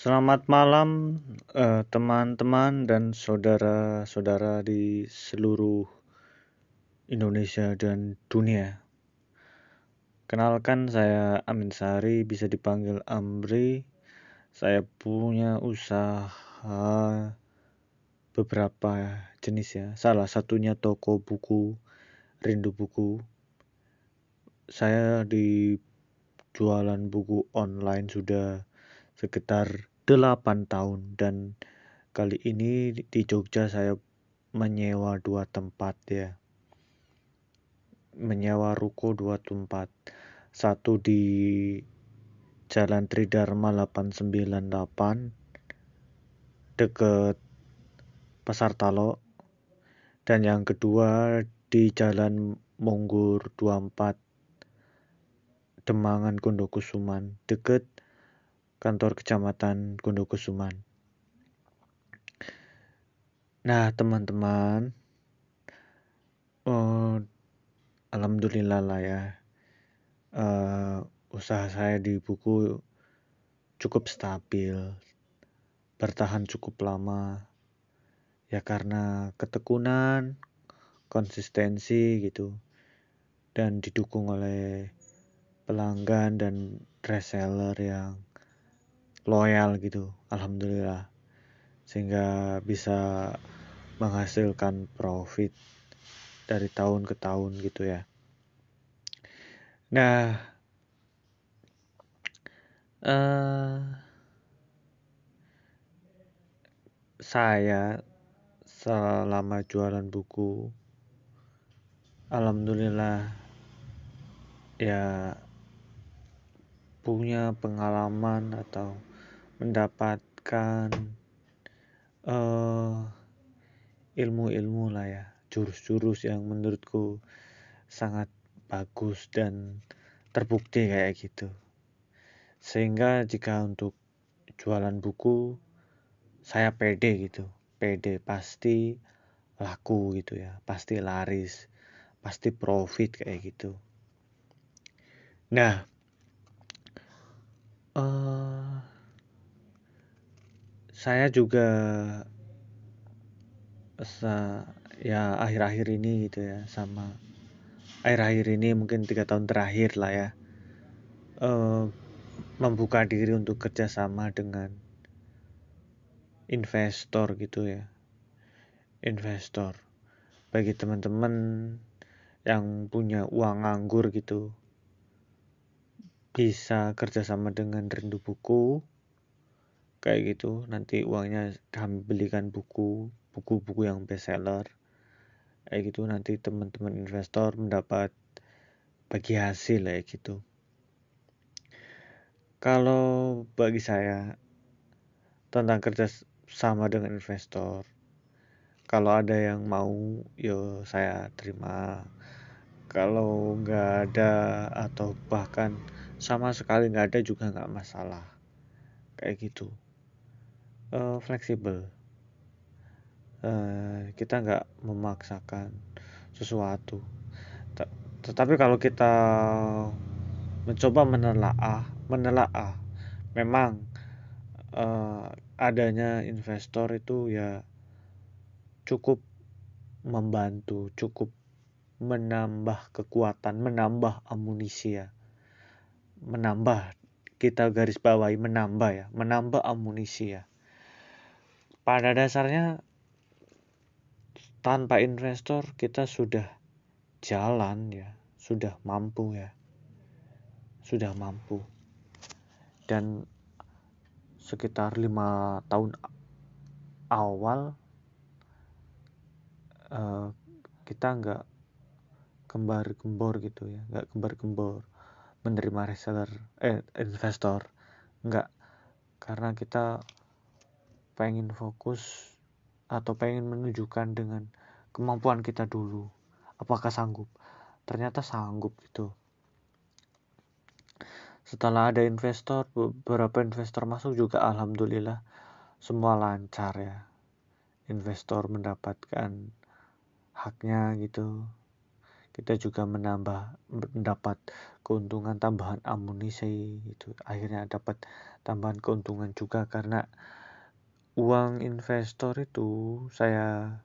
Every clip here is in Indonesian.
Selamat malam eh, teman-teman dan saudara-saudara di seluruh Indonesia dan dunia. Kenalkan saya Amin Sari, bisa dipanggil Amri. Saya punya usaha beberapa jenis ya. Salah satunya toko buku Rindu Buku. Saya di jualan buku online sudah sekitar 8 tahun. Dan kali ini di Jogja saya menyewa dua tempat ya. Menyewa ruko dua tempat. Satu di Jalan Tridharma 898 deket Pasar Talo dan yang kedua di Jalan Monggur 24 Demangan Kondokusuman deket kantor kecamatan Kondokusuman. Nah teman-teman, oh, alhamdulillah lah ya, uh, usaha saya di buku cukup stabil, bertahan cukup lama, ya karena ketekunan, konsistensi gitu, dan didukung oleh pelanggan dan reseller yang loyal gitu alhamdulillah. Sehingga bisa menghasilkan profit dari tahun ke tahun gitu ya. Nah uh, saya selama jualan buku alhamdulillah ya punya pengalaman atau mendapatkan uh, ilmu-ilmu lah ya. Jurus-jurus yang menurutku sangat bagus dan terbukti kayak gitu. Sehingga jika untuk jualan buku saya pede gitu. Pede pasti laku gitu ya. Pasti laris pasti profit kayak gitu. Nah uh, saya juga ya akhir-akhir ini gitu ya sama akhir-akhir ini mungkin tiga tahun terakhir lah ya uh, membuka diri untuk kerjasama dengan investor gitu ya. Investor. Bagi teman-teman yang punya uang nganggur gitu bisa kerjasama dengan rindu buku kayak gitu. Nanti uangnya kami belikan buku buku-buku yang bestseller kayak gitu. Nanti teman-teman investor mendapat bagi hasil kayak gitu. Kalau bagi saya tentang kerja sama dengan investor kalau ada yang mau yo saya terima. Kalau nggak ada atau bahkan sama sekali nggak ada juga nggak masalah kayak gitu uh, fleksibel. Uh, kita nggak memaksakan sesuatu. Tetapi kalau kita mencoba menelaah menelaah memang uh, adanya investor itu ya cukup membantu cukup menambah kekuatan menambah amunisi ya. Menambah kita garis bawahi menambah ya menambah amunisi ya pada dasarnya tanpa investor kita sudah jalan ya, sudah mampu ya. Sudah mampu. Dan sekitar lima tahun awal uh, kita nggak kembar-kembor gitu ya, nggak kembar-kembor menerima reseller eh investor nggak karena kita pengen fokus atau pengen menunjukkan dengan kemampuan kita dulu. Apakah sanggup? Ternyata sanggup gitu. Setelah ada investor beberapa investor masuk juga alhamdulillah semua lancar ya. Investor mendapatkan haknya gitu. Kita juga menambah mendapat keuntungan tambahan amunisi itu akhirnya dapat tambahan keuntungan juga karena uang investor itu saya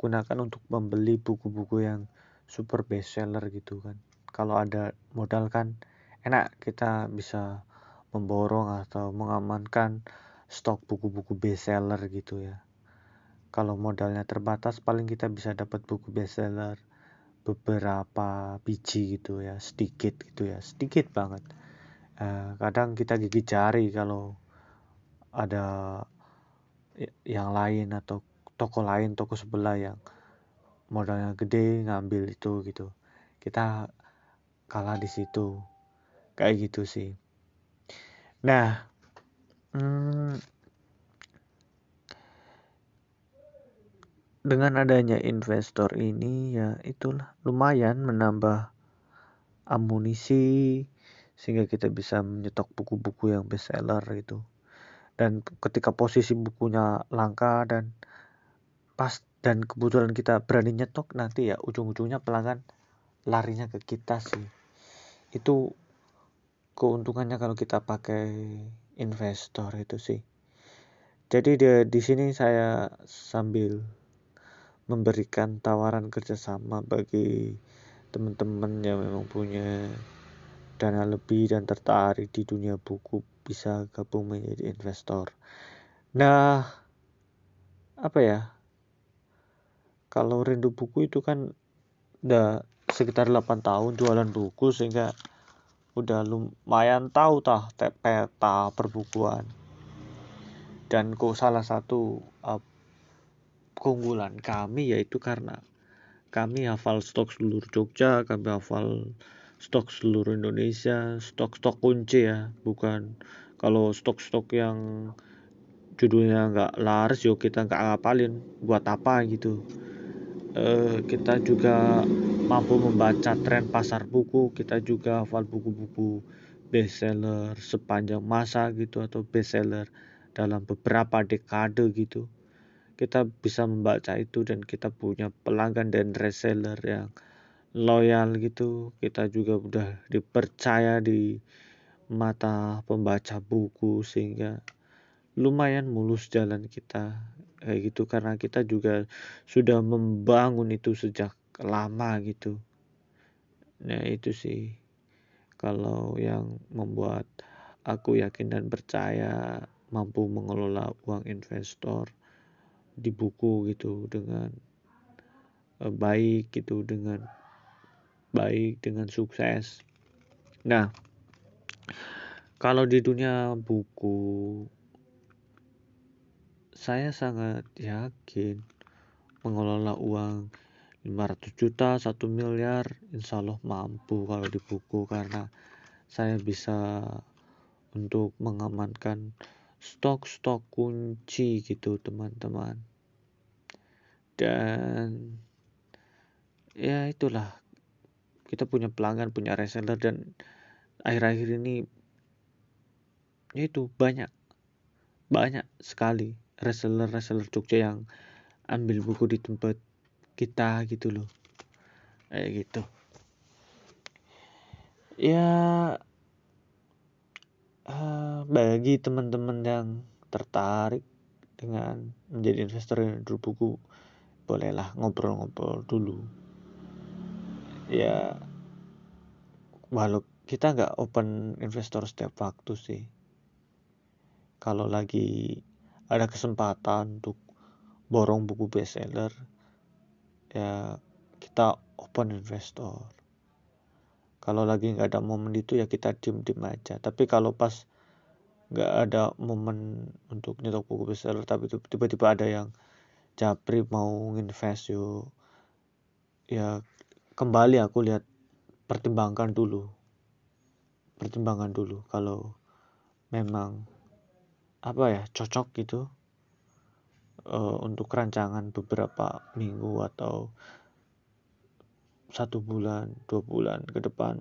gunakan untuk membeli buku-buku yang super bestseller gitu kan. Kalau ada modal kan enak kita bisa memborong atau mengamankan stok buku-buku bestseller gitu ya. Kalau modalnya terbatas paling kita bisa dapat buku bestseller beberapa biji gitu ya sedikit gitu ya sedikit banget. Uh, kadang kita gigi jari kalau ada yang lain atau toko lain toko sebelah yang modalnya gede ngambil itu gitu. Kita kalah di situ. Kayak gitu sih. Nah hmm, dengan adanya investor ini ya itulah lumayan menambah amunisi sehingga kita bisa menyetok buku-buku yang bestseller itu dan ketika posisi bukunya langka dan pas dan kebetulan kita berani nyetok nanti ya ujung-ujungnya pelanggan larinya ke kita sih. Itu keuntungannya kalau kita pakai investor itu sih. Jadi di, di sini saya sambil memberikan tawaran kerjasama bagi teman-teman yang memang punya dana lebih dan tertarik di dunia buku bisa gabung menjadi investor. Nah, apa ya? Kalau rindu buku itu kan udah sekitar 8 tahun jualan buku sehingga udah lumayan tahu tah peta perbukuan. Dan kok salah satu uh, keunggulan kami yaitu karena kami hafal stok seluruh Jogja, kami hafal stok seluruh Indonesia, stok-stok kunci ya, bukan. Kalau stok-stok yang judulnya nggak laris yuk kita nggak ngapalin. Buat apa gitu. E, kita juga mampu membaca tren pasar buku, kita juga hafal buku-buku bestseller sepanjang masa gitu atau bestseller dalam beberapa dekade gitu. Kita bisa membaca itu dan kita punya pelanggan dan reseller yang loyal gitu. Kita juga udah dipercaya di mata pembaca buku sehingga lumayan mulus jalan kita. Kayak gitu karena kita juga sudah membangun itu sejak lama gitu. Nah itu sih kalau yang membuat aku yakin dan percaya mampu mengelola uang investor di buku gitu dengan uh, baik gitu dengan baik dengan sukses. Nah, kalau di dunia buku saya sangat yakin mengelola uang 500 juta, 1 miliar, insya Allah mampu kalau di buku karena saya bisa untuk mengamankan stok-stok kunci gitu teman-teman dan ya itulah kita punya pelanggan punya reseller dan akhir-akhir ini ya itu banyak banyak sekali reseller-reseller Jogja yang ambil buku di tempat kita gitu loh. Kayak gitu. Ya uh, bagi teman-teman yang tertarik dengan menjadi investor yang buku bolehlah ngobrol-ngobrol dulu ya. Walau kita nggak open investor setiap waktu sih. Kalau lagi ada kesempatan untuk borong buku bestseller ya kita open investor. Kalau lagi nggak ada momen itu ya kita diem diem aja. Tapi kalau pas nggak ada momen untuk nyetok buku bestseller tapi tiba-tiba ada yang Japri mau invest yuk ya kembali aku lihat pertimbangkan dulu. Pertimbangkan dulu kalau memang apa ya cocok gitu uh, untuk rancangan beberapa minggu atau satu bulan dua bulan ke depan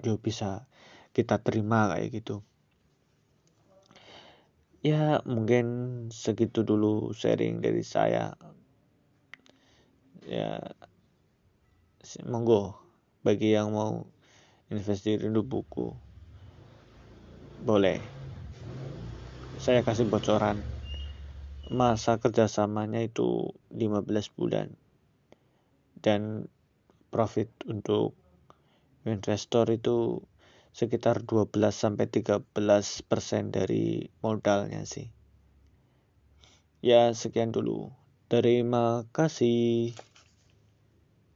yo bisa kita terima kayak gitu. Ya mungkin segitu dulu sharing dari saya. Ya monggo bagi yang mau investasi di buku boleh saya kasih bocoran masa kerjasamanya itu 15 bulan dan profit untuk investor itu sekitar 12 sampai 13 persen dari modalnya sih. Ya sekian dulu. Terima kasih.